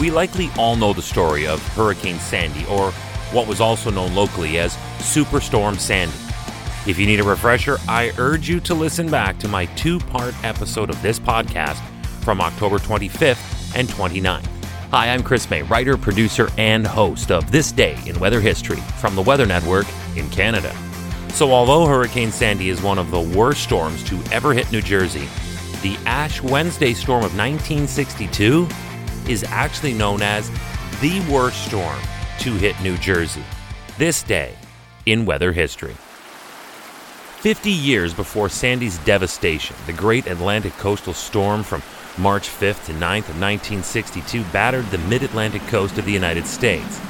We likely all know the story of Hurricane Sandy, or what was also known locally as Superstorm Sandy. If you need a refresher, I urge you to listen back to my two part episode of this podcast from October 25th and 29th. Hi, I'm Chris Mei, writer, producer, and host of This Day in Weather History from the Weather Network in Canada. So, although Hurricane Sandy is one of the worst storms to ever hit New Jersey, the Ash Wednesday storm of 1962 is actually known as the worst storm to hit New Jersey. This day in weather history. 50 years before Sandy's devastation, the great Atlantic coastal storm from March 5th to 9th of 1962 battered the mid Atlantic coast of the United States.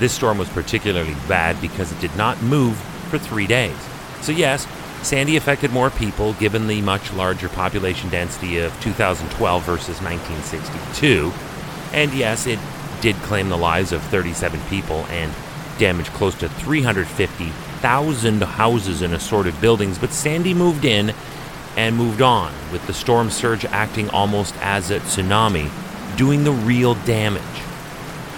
This storm was particularly bad because it did not move for three days. So, yes, Sandy affected more people given the much larger population density of 2012 versus 1962. And yes, it did claim the lives of 37 people and damaged close to 350,000 houses and assorted buildings, but Sandy moved in and moved on, with the storm surge acting almost as a tsunami, doing the real damage.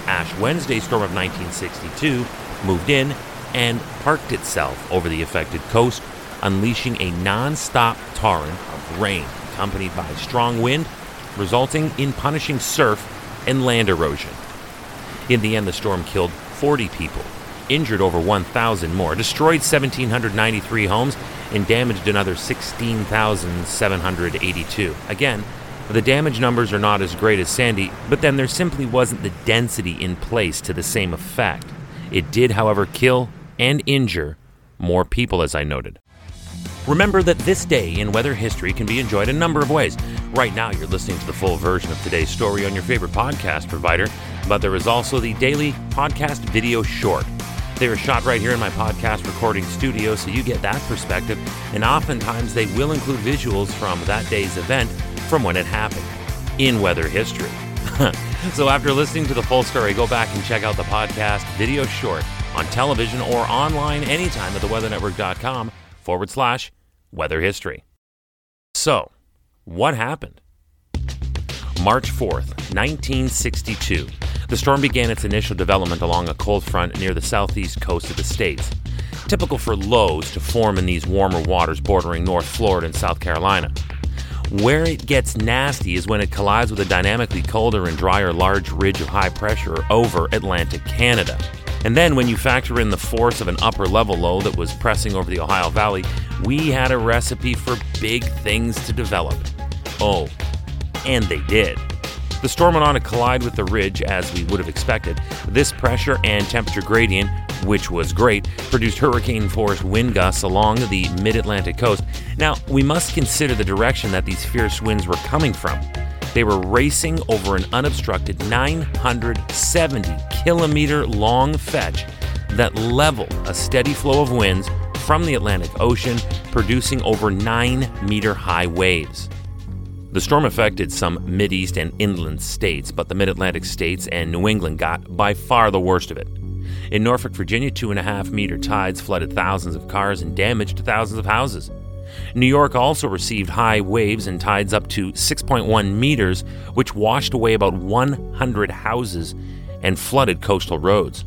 Ash Wednesday storm of 1962 moved in and parked itself over the affected coast, unleashing a non stop torrent of rain accompanied by strong wind, resulting in punishing surf and land erosion. In the end, the storm killed 40 people, injured over 1,000 more, destroyed 1,793 homes, and damaged another 16,782. Again, the damage numbers are not as great as Sandy, but then there simply wasn't the density in place to the same effect. It did, however, kill and injure more people, as I noted. Remember that this day in weather history can be enjoyed a number of ways. Right now, you're listening to the full version of today's story on your favorite podcast provider, but there is also the daily podcast video short. They are shot right here in my podcast recording studio, so you get that perspective, and oftentimes they will include visuals from that day's event from when it happened in weather history. so after listening to the full story, go back and check out the podcast video short on television or online anytime at theweathernetwork.com forward slash weather history. So, what happened? March 4th, 1962. The storm began its initial development along a cold front near the southeast coast of the states. Typical for lows to form in these warmer waters bordering North Florida and South Carolina. Where it gets nasty is when it collides with a dynamically colder and drier large ridge of high pressure over Atlantic Canada. And then, when you factor in the force of an upper level low that was pressing over the Ohio Valley, we had a recipe for big things to develop. Oh, and they did. The storm went on to collide with the ridge as we would have expected. This pressure and temperature gradient, which was great, produced hurricane force wind gusts along the mid Atlantic coast. Now, we must consider the direction that these fierce winds were coming from. They were racing over an unobstructed 970 kilometer long fetch that leveled a steady flow of winds from the Atlantic Ocean, producing over 9 meter high waves. The storm affected some Mid-East and inland states, but the Mid-Atlantic states and New England got by far the worst of it. In Norfolk, Virginia, two and a half meter tides flooded thousands of cars and damaged thousands of houses. New York also received high waves and tides up to 6.1 meters, which washed away about 100 houses and flooded coastal roads.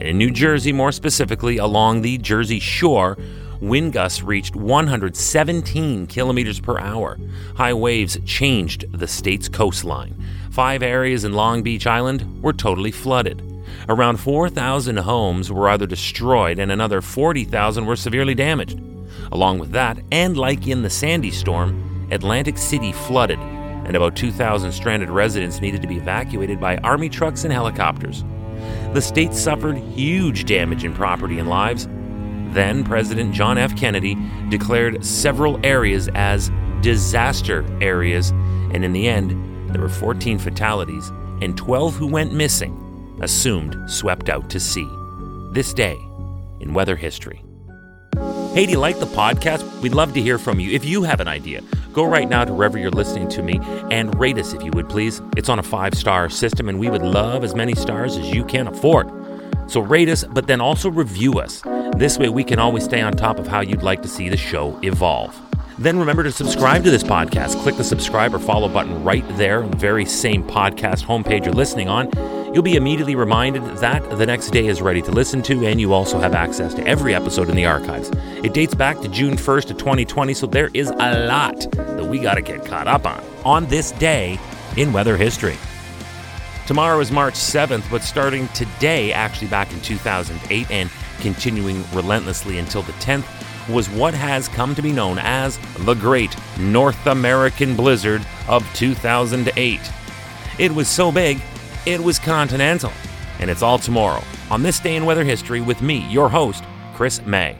In New Jersey, more specifically along the Jersey Shore, wind gusts reached 117 kilometers per hour. High waves changed the state's coastline. Five areas in Long Beach Island were totally flooded. Around 4,000 homes were either destroyed and another 40,000 were severely damaged. Along with that, and like in the Sandy storm, Atlantic City flooded, and about 2,000 stranded residents needed to be evacuated by army trucks and helicopters. The state suffered huge damage in property and lives. Then President John F. Kennedy declared several areas as disaster areas, and in the end, there were 14 fatalities and 12 who went missing, assumed swept out to sea. This day in weather history. Hey, do you like the podcast? We'd love to hear from you. If you have an idea, go right now to wherever you're listening to me and rate us if you would please. It's on a five star system, and we would love as many stars as you can afford. So rate us, but then also review us. This way we can always stay on top of how you'd like to see the show evolve. then remember to subscribe to this podcast. Click the subscribe or follow button right there on the very same podcast homepage you're listening on. You'll be immediately reminded that the next day is ready to listen to, and you also have access to every episode in the archives. It dates back to June 1st of 2020, so there is a lot that we got to get caught up on on this day in weather history. Tomorrow is March 7th, but starting today, actually back in 2008, and continuing relentlessly until the 10th, was what has come to be known as the Great North American Blizzard of 2008. It was so big, it was continental. And it's all tomorrow on this day in weather history with me, your host, Chris Mei.